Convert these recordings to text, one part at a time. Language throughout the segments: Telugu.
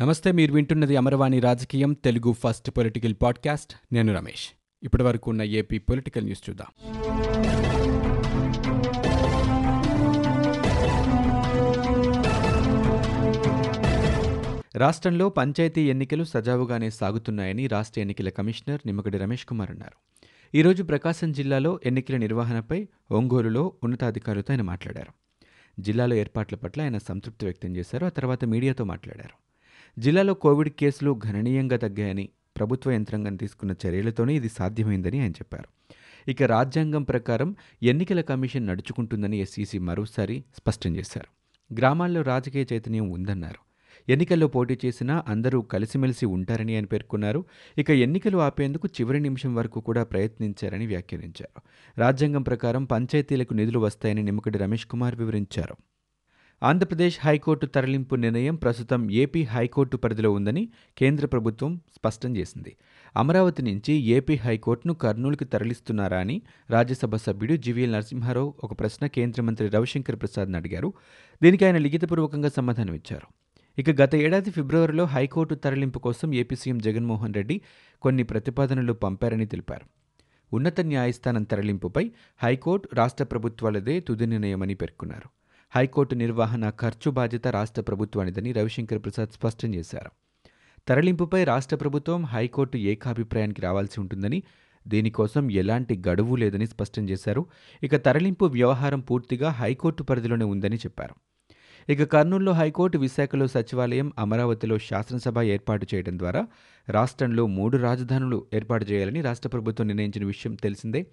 నమస్తే మీరు వింటున్నది అమరవాణి రాజకీయం తెలుగు ఫస్ట్ పొలిటికల్ పాడ్కాస్ట్. నేను రమేష్. ఇప్పటి వరకు ఉన్న ఏపీ పొలిటికల్ న్యూస్ చూద్దాం. రాష్ట్రంలో పంచాయతీ ఎన్నికలు సజావుగానే సాగుతున్నాయని రాష్ట్ర ఎన్నికల కమిషనర్ నిమ్మగడ్డి రమేష్ కుమార్ అన్నారు. ఈరోజు ప్రకాశం జిల్లాలో ఎన్నికల నిర్వహణపై ఒంగోలులో ఉన్నతాధికారులతో ఆయన మాట్లాడారు. జిల్లాలో ఏర్పాట్ల పట్ల ఆయన సంతృప్తి వ్యక్తం చేశారు. ఆ తర్వాత మీడియాతో మాట్లాడారు. జిల్లాలో కోవిడ్ కేసులు గణనీయంగా తగ్గాయని ప్రభుత్వ యంత్రాంగం తీసుకున్న చర్యలతోనే ఇది సాధ్యమైందని ఆయన చెప్పారు. ఇక రాజ్యాంగం ప్రకారం ఎన్నికల కమిషన్ నడుచుకుంటుందని ఎస్ఈసి మరోసారి స్పష్టం చేశారు. గ్రామాల్లో రాజకీయ చైతన్యం ఉందన్నారు. ఎన్నికల్లో పోటీ చేసినా అందరూ కలిసిమెలిసి ఉంటారని ఆయన పేర్కొన్నారు. ఇక ఎన్నికలు ఆపేందుకు చివరి నిమిషం వరకు కూడా ప్రయత్నించారని వ్యాఖ్యానించారు. రాజ్యాంగం ప్రకారం పంచాయతీలకు నిధులు వస్తాయని నిమ్మకడి రమేష్ కుమార్ వివరించారు. ఆంధ్రప్రదేశ్ హైకోర్టు తరలింపు నిర్ణయం ప్రస్తుతం ఏపీ హైకోర్టు పరిధిలో ఉందని కేంద్ర ప్రభుత్వం స్పష్టం చేసింది. అమరావతి నుంచి ఏపీ హైకోర్టును కర్నూలుకి తరలిస్తున్నారా అని రాజ్యసభ సభ్యుడు జివిఎల్ నరసింహారావు ఒక ప్రశ్న కేంద్ర మంత్రి రవిశంకర్ ప్రసాద్ను అడిగారు. దీనికి ఆయన లిఖితపూర్వకంగా సమాధానం ఇచ్చారు. ఇక గత ఏడాది ఫిబ్రవరిలో హైకోర్టు తరలింపు కోసం ఏపీ సీఎం జగన్మోహన్ రెడ్డి కొన్ని ప్రతిపాదనలు పంపారని తెలిపారు. ఉన్నత న్యాయస్థానం తరలింపుపై హైకోర్టు రాష్ట్ర ప్రభుత్వాలదే తుది నిర్ణయమని పేర్కొన్నారు. హైకోర్టు నిర్వహణ ఖర్చు బాధ్యత రాష్ట్ర ప్రభుత్వానిదని రవిశంకర్ ప్రసాద్ స్పష్టం చేశారు. తరలింపుపై రాష్ట్ర ప్రభుత్వం హైకోర్టు ఏకాభిప్రాయానికి రావాల్సి ఉంటుందని దీనికోసం ఎలాంటి గడువు లేదని స్పష్టం చేశారు. ఇక తరలింపు వ్యవహారం పూర్తిగా హైకోర్టు పరిధిలోనే ఉందని చెప్పారు. ఇక కర్నూలులో హైకోర్టు విశాఖలో సచివాలయం అమరావతిలో శాసనసభ ఏర్పాటు చేయడం ద్వారా రాష్ట్రంలో మూడు రాజధానులు ఏర్పాటు చేయాలని రాష్ట్ర ప్రభుత్వం నిర్ణయించిన విషయం తెలిసిందే.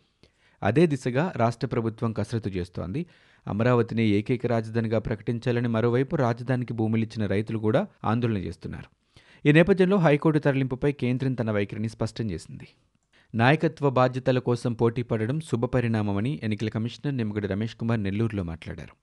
అదే దిశగా రాష్ట్ర ప్రభుత్వం కసరత్తు చేస్తోంది. అమరావతిని ఏకైక రాజధానిగా ప్రకటించాలని మరోవైపు రాజధానికి భూములిచ్చిన రైతులు కూడా ఆందోళన చేస్తున్నారు. ఈ నేపథ్యంలో హైకోర్టు తరలింపుపై కేంద్రం తన వైఖరిని స్పష్టం చేసింది. నాయకత్వ బాధ్యతల కోసం పోటీ పడడం శుభపరిణామమని ఎన్నికల కమిషనర్ నిమ్మగడ్డి రమేష్ కుమార్ నెల్లూరులో మాట్లాడారు.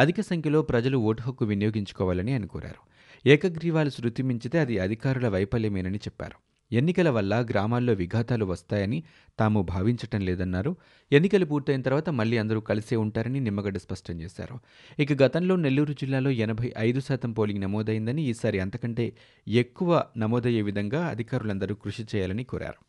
అధిక సంఖ్యలో ప్రజలు ఓటు హక్కు వినియోగించుకోవాలని ఆయన కోరారు. ఏకగ్రీవాలు శృతి మించితే అది అధికారుల వైఫల్యమేనని చెప్పారు. ఎన్నికల వల్ల గ్రామాల్లో విఘాతాలు వస్తాయని తాము భావించటం లేదన్నారు. ఎన్నికలు పూర్తయిన తర్వాత మళ్ళీ అందరూ కలిసే ఉంటారని నిమ్మగడ్డ స్పష్టం చేశారు. ఇక గతంలో నెల్లూరు జిల్లాలో ఎనభై ఐదు శాతం పోలింగ్ నమోదైందని ఈసారి అంతకంటే ఎక్కువ నమోదయ్యే విధంగా అధికారులందరూ కృషి చేయాలని కోరారు.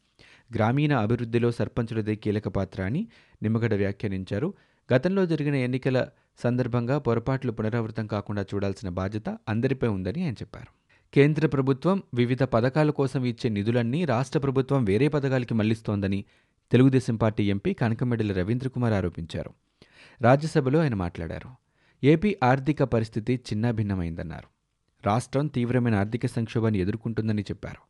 గ్రామీణ అభివృద్ధిలో సర్పంచులదే కీలక పాత్ర అని నిమ్మగడ్డ వ్యాఖ్యానించారు. గతంలో జరిగిన ఎన్నికల సందర్భంగా పొరపాట్లు పునరావృతం కాకుండా చూడాల్సిన బాధ్యత అందరిపై ఉందని ఆయన చెప్పారు. కేంద్ర ప్రభుత్వం వివిధ పథకాల కోసం ఇచ్చే నిధులన్నీ రాష్ట్ర ప్రభుత్వం వేరే పథకాలకి మళ్ళిస్తోందని తెలుగుదేశం పార్టీ ఎంపీ కనకమెడల రవీంద్ర కుమార్ ఆరోపించారు. రాజ్యసభలో ఆయన మాట్లాడారు. ఏపీ ఆర్థిక పరిస్థితి చిన్నాభిన్నమైందన్నారు. రాష్ట్రం తీవ్రమైన ఆర్థిక సంక్షోభాన్ని ఎదుర్కొంటుందని చెప్పారు.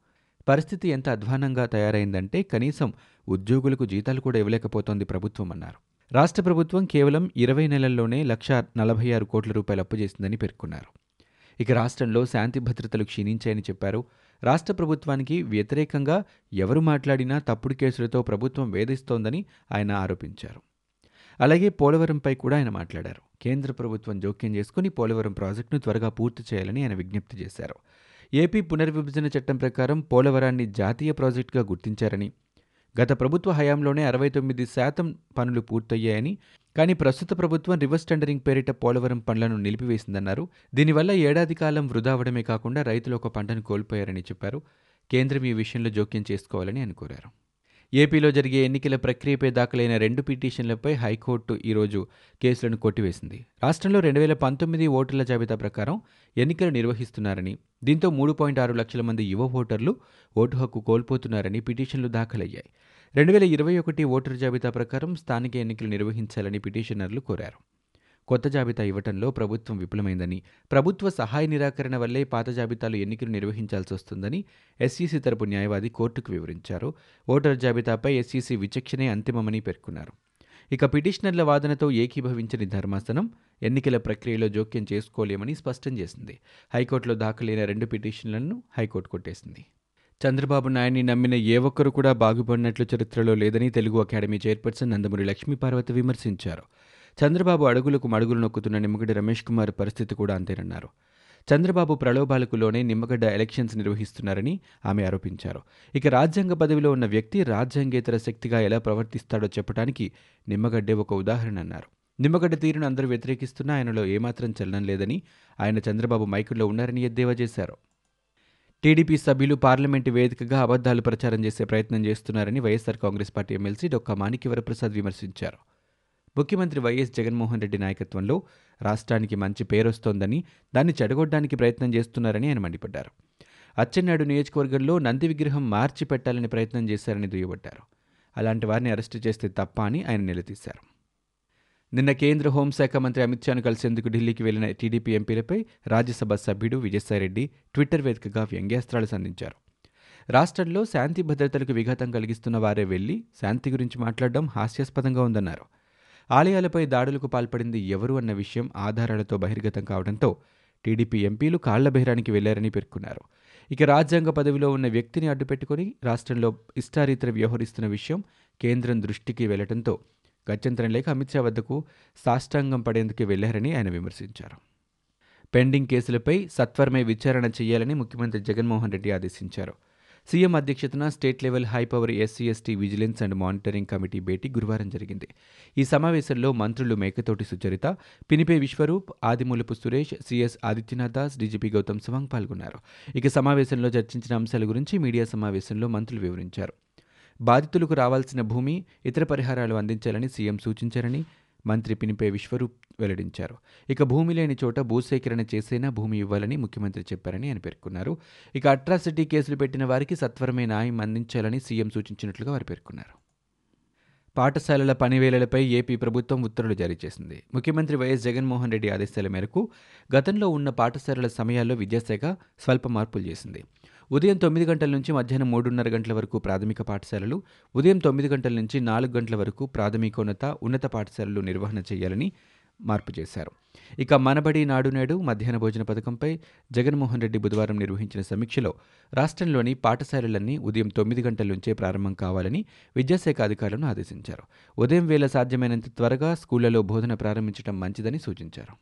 పరిస్థితి ఎంత అధ్వానంగా తయారైందంటే కనీసం ఉద్యోగులకు జీతాలు కూడా ఇవ్వలేకపోతోంది ప్రభుత్వం అన్నారు. రాష్ట్ర ప్రభుత్వం కేవలం ఇరవై నెలల్లోనే లక్ష నలభై ఆరు కోట్ల రూపాయలు అప్పు చేసిందని పేర్కొన్నారు. ఇక రాష్ట్రంలో శాంతి భద్రతలు క్షీణించాయని చెప్పారు. రాష్ట్ర ప్రభుత్వానికి వ్యతిరేకంగా ఎవరు మాట్లాడినా తప్పుడు కేసులతో ప్రభుత్వం వేధిస్తోందని ఆయన ఆరోపించారు. అలాగే పోలవరంపై కూడా ఆయన మాట్లాడారు. కేంద్ర ప్రభుత్వం జోక్యం చేసుకుని పోలవరం ప్రాజెక్టును త్వరగా పూర్తి చేయాలని ఆయన విజ్ఞప్తి చేశారు. ఏపీ పునర్విభజన చట్టం ప్రకారం పోలవరాన్ని జాతీయ ప్రాజెక్టుగా గుర్తించారని గత ప్రభుత్వ హయాంలోనే అరవై తొమ్మిది శాతం పనులు పూర్తయ్యాయని కానీ ప్రస్తుత ప్రభుత్వం రివర్స్ టెండరింగ్ పేరిట పోలవరం పనులను నిలిపివేసిందన్నారు. దీనివల్ల ఏడాది కాలం వృధా అవడమే కాకుండా రైతులు ఒక పంటను కోల్పోయారని చెప్పారు. కేంద్రం ఈ విషయంలో జోక్యం చేసుకోవాలని ఆయన కోరారు. ఏపీలో జరిగే ఎన్నికల ప్రక్రియపై దాఖలైన రెండు పిటిషన్లపై హైకోర్టు ఈరోజు కేసులను కొట్టివేసింది. రాష్ట్రంలో రెండు వేల పంతొమ్మిది ఓటర్ల జాబితా ప్రకారం ఎన్నికలు నిర్వహిస్తున్నారని దీంతో మూడు పాయింట్ ఆరు లక్షల మంది యువ ఓటర్లు ఓటు హక్కు కోల్పోతున్నారని పిటిషన్లు దాఖలయ్యాయి. రెండు వేల ఇరవై ఒకటి ఓటర్ జాబితా ప్రకారం స్థానిక ఎన్నికలు నిర్వహించాలని పిటిషనర్లు కోరారు. కొత్త జాబితా ఇవ్వటంలో ప్రభుత్వం విఫలమైందని ప్రభుత్వ సహాయ నిరాకరణ వల్లే పాత జాబితాలో ఎన్నికలు నిర్వహించాల్సి వస్తుందని ఎస్సీసీ తరపు న్యాయవాది కోర్టుకు వివరించారు. ఓటర్ జాబితాపై ఎస్సీసీ విచక్షణే అంతిమమని పేర్కొన్నారు. ఇక పిటిషనర్ల వాదనతో ఏకీభవించని ధర్మాసనం ఎన్నికల ప్రక్రియలో జోక్యం చేసుకోలేమని స్పష్టం చేసింది. హైకోర్టులో దాఖలైన రెండు పిటిషన్లను హైకోర్టు కొట్టేసింది. చంద్రబాబు నాయుడిని నమ్మిన ఏ ఒక్కరు కూడా బాగుపడినట్లు చరిత్రలో లేదని తెలుగు అకాడమీ చైర్పర్సన్ నందమూరి లక్ష్మీపార్వతి విమర్శించారు. చంద్రబాబు అడుగులకు మడుగులు నొక్కుతున్న నిమ్మగడ్డ రమేష్ కుమార్ పరిస్థితి కూడా అంతేనన్నారు. చంద్రబాబు ప్రలోభాలకు లోనే నిమ్మగడ్డ ఎలక్షన్స్ నిర్వహిస్తున్నారని ఆమె ఆరోపించారు. ఇక రాజ్యాంగ పదవిలో ఉన్న వ్యక్తి రాజ్యాంగేతర శక్తిగా ఎలా ప్రవర్తిస్తాడో చెప్పడానికి నిమ్మగడ్డే ఒక ఉదాహరణ అన్నారు. నిమ్మగడ్డ తీరును అందరూ వ్యతిరేకిస్తున్నా ఆయనలో ఏమాత్రం చలనం లేదని ఆయన చంద్రబాబు మైకుల్లో ఉన్నారని ఎద్దేవా చేశారు. టీడీపీ సభ్యులు పార్లమెంటు వేదికగా అబద్దాలు ప్రచారం చేసే ప్రయత్నం చేస్తున్నారని YSR Congress party MLC Dokka Manikyavaraprasad విమర్శించారు. ముఖ్యమంత్రి వైఎస్ జగన్మోహన్ రెడ్డి నాయకత్వంలో రాష్ట్రానికి మంచి పేరొస్తోందని దాన్ని చెడగొట్టడానికి ప్రయత్నం చేస్తున్నారని ఆయన మండిపడ్డారు. అచ్చెన్నాడు నియోజకవర్గంలో నంది విగ్రహం మార్చి పెట్టాలని ప్రయత్నం చేశారని దుయ్యబట్టారు. అలాంటి వారిని అరెస్టు చేస్తే తప్ప అని ఆయన నిలదీశారు. నిన్న కేంద్ర హోంశాఖ మంత్రి అమిత్ షాను కలిసేందుకు ఢిల్లీకి వెళ్ళిన టీడీపీ ఎంపీలపై రాజ్యసభ సభ్యుడు విజయసాయిరెడ్డి ట్విట్టర్ వేదికగా వ్యంగ్యాస్త్రాలు సంధించారు. రాష్ట్రంలో శాంతి భద్రతలకు విఘాతం కలిగిస్తున్న వారే వెళ్ళి శాంతి గురించి మాట్లాడడం హాస్యాస్పదంగా ఉందన్నారు. ఆలయాలపై దాడులకు పాల్పడింది ఎవరు అన్న విషయం ఆధారాలతో బహిర్గతం కావడంతో టీడీపీ ఎంపీలు కాళ్ళ బహిరానికి వెళ్ళారని పేర్కొన్నారు. ఇక రాజ్యాంగ పదవిలో ఉన్న వ్యక్తిని అడ్డుపెట్టుకుని రాష్ట్రంలో ఇష్టారీతర వ్యవహరిస్తున్న విషయం కేంద్రం దృష్టికి వెళ్ళడంతో గత్యంతరం లేక అమిత్ షా వద్దకు సాష్టాంగం పడేందుకు వెళ్ళారని ఆయన విమర్శించారు. పెండింగ్ కేసులపై సత్వరమే విచారణ చేయాలని ముఖ్యమంత్రి జగన్మోహన్ రెడ్డి ఆదేశించారు. సీఎం అధ్యక్షతన state level high power SC ST vigilance and monitoring committee భేటీ గురువారం జరిగింది. ఈ సమావేశంలో మంత్రులు మేకతోటి సుచరిత పినిపే విశ్వరూప్ ఆదిమూలపు సురేష్ సిఎస్ ఆదిత్యనాథ్ దాస్ డీజీపీ గౌతమ్ సవాంగ్ పాల్గొన్నారు. ఇక సమావేశంలో చర్చించిన అంశాల గురించి మీడియా సమావేశంలో మంత్రులు వివరించారు. బాధితులకు రావాల్సిన భూమి ఇతర పరిహారాలు అందించాలని సీఎం సూచించారని మంత్రి పినిపే విశ్వరూప్ వెల్లడించారు. ఇక భూమి లేని చోట భూసేకరణ చేసేనా భూమి ఇవ్వాలని ముఖ్యమంత్రి చెప్పారని ఆయన పేర్కొన్నారు. ఇక అట్రాసిటీ కేసులు పెట్టిన వారికి సత్వరమే న్యాయం అందించాలని సీఎం సూచించినట్లుగా వారు పేర్కొన్నారు. పాఠశాలల పనివేళలపై ఏపీ ప్రభుత్వం ఉత్తర్వులు జారీ చేసింది. ముఖ్యమంత్రి వైఎస్ జగన్మోహన్ రెడ్డి ఆదేశాల మేరకు గతంలో ఉన్న పాఠశాలల సమయాల్లో విద్యాశాఖ స్వల్ప మార్పులు చేసింది. ఉదయం తొమ్మిది గంటల నుంచి మధ్యాహ్నం మూడున్నర గంటల వరకు ప్రాథమిక పాఠశాలలు ఉదయం తొమ్మిది గంటల నుంచి నాలుగు గంటల వరకు ప్రాథమికోన్నత ఉన్నత పాఠశాలలు నిర్వహణ చేయాలని మార్పు చేశారు. ఇక మనబడి నాడు నేడు మధ్యాహ్న భోజన పథకంపై జగన్మోహన్ రెడ్డి బుధవారం నిర్వహించిన సమీక్షలో రాష్ట్రంలోని పాఠశాలలన్నీ ఉదయం తొమ్మిది గంటల నుంచే ప్రారంభం కావాలని విద్యాశాఖ అధికారులను ఆదేశించారు. ఉదయం వేళ సాధ్యమైనంత త్వరగా స్కూళ్ళలో బోధన ప్రారంభించడం మంచిదని సూచించారు.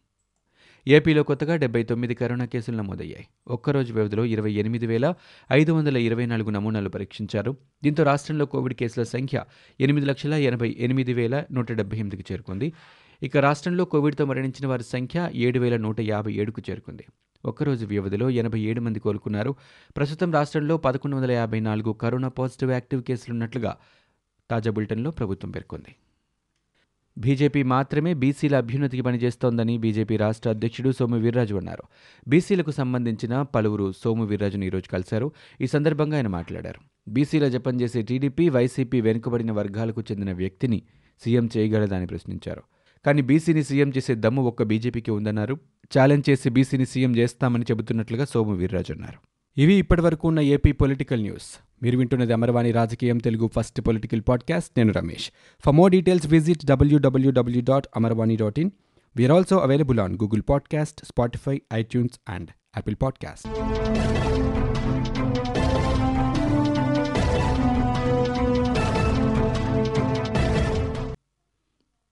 ఏపీలో కొత్తగా డెబ్బై తొమ్మిది కరోనా కేసులు నమోదయ్యాయి. ఒక్కరోజు వ్యవధిలో ఇరవై ఎనిమిది వేల ఐదు వందల ఇరవై నాలుగు నమూనాలు పరీక్షించారు. దీంతో రాష్ట్రంలో కోవిడ్ కేసుల సంఖ్య ఎనిమిది లక్షల ఎనభై ఎనిమిది వేల నూట డెబ్బై ఎనిమిదికి చేరుకుంది. ఇక రాష్ట్రంలో కోవిడ్తో మరణించిన వారి సంఖ్య ఏడు వేల నూట యాభై ఏడుకు చేరుకుంది. ఒక్కరోజు వ్యవధిలో ఎనభై ఏడు మంది కోలుకున్నారు. ప్రస్తుతం రాష్ట్రంలో పదకొండు వందల యాభై నాలుగు కరోనా పాజిటివ్ యాక్టివ్ కేసులున్నట్లుగా తాజా బులెటిన్లో ప్రభుత్వం పేర్కొంది. బీజేపీ మాత్రమే బీసీల అభ్యున్నతికి పనిచేస్తోందని బీజేపీ రాష్ట్ర అధ్యక్షుడు సోము వీర్రాజు అన్నారు. బీసీలకు సంబంధించిన పలువురు సోము వీర్రాజును ఈరోజు కలిశారు. ఈ సందర్భంగా ఆయన మాట్లాడారు. బీసీల జపం చేసే టీడీపీ వైసీపీ వెనుకబడిన వర్గాలకు చెందిన వ్యక్తిని సీఎం చేయగలదని ప్రశ్నించారు. కానీ బీసీని సీఎం చేసే దమ్ము ఒక్క బీజేపీకి ఉందన్నారు. ఛాలెంజ్ చేసి బీసీని సీఎం చేస్తామని చెబుతున్నట్లుగా సోము వీర్రాజు అన్నారు. ఇవి ఇప్పటివరకు ఉన్న ఏపీ పొలిటికల్ న్యూస్. మీరు వింటున్నది అమరవాణి రాజకీయం తెలుగు ఫస్ట్ పొలిటికల్ పాడ్కాస్ట్. నేను Ramesh. For more details visit W W W dot Amarvani dot in we are also available on Google podcast Spotify iTunes and Apple podcast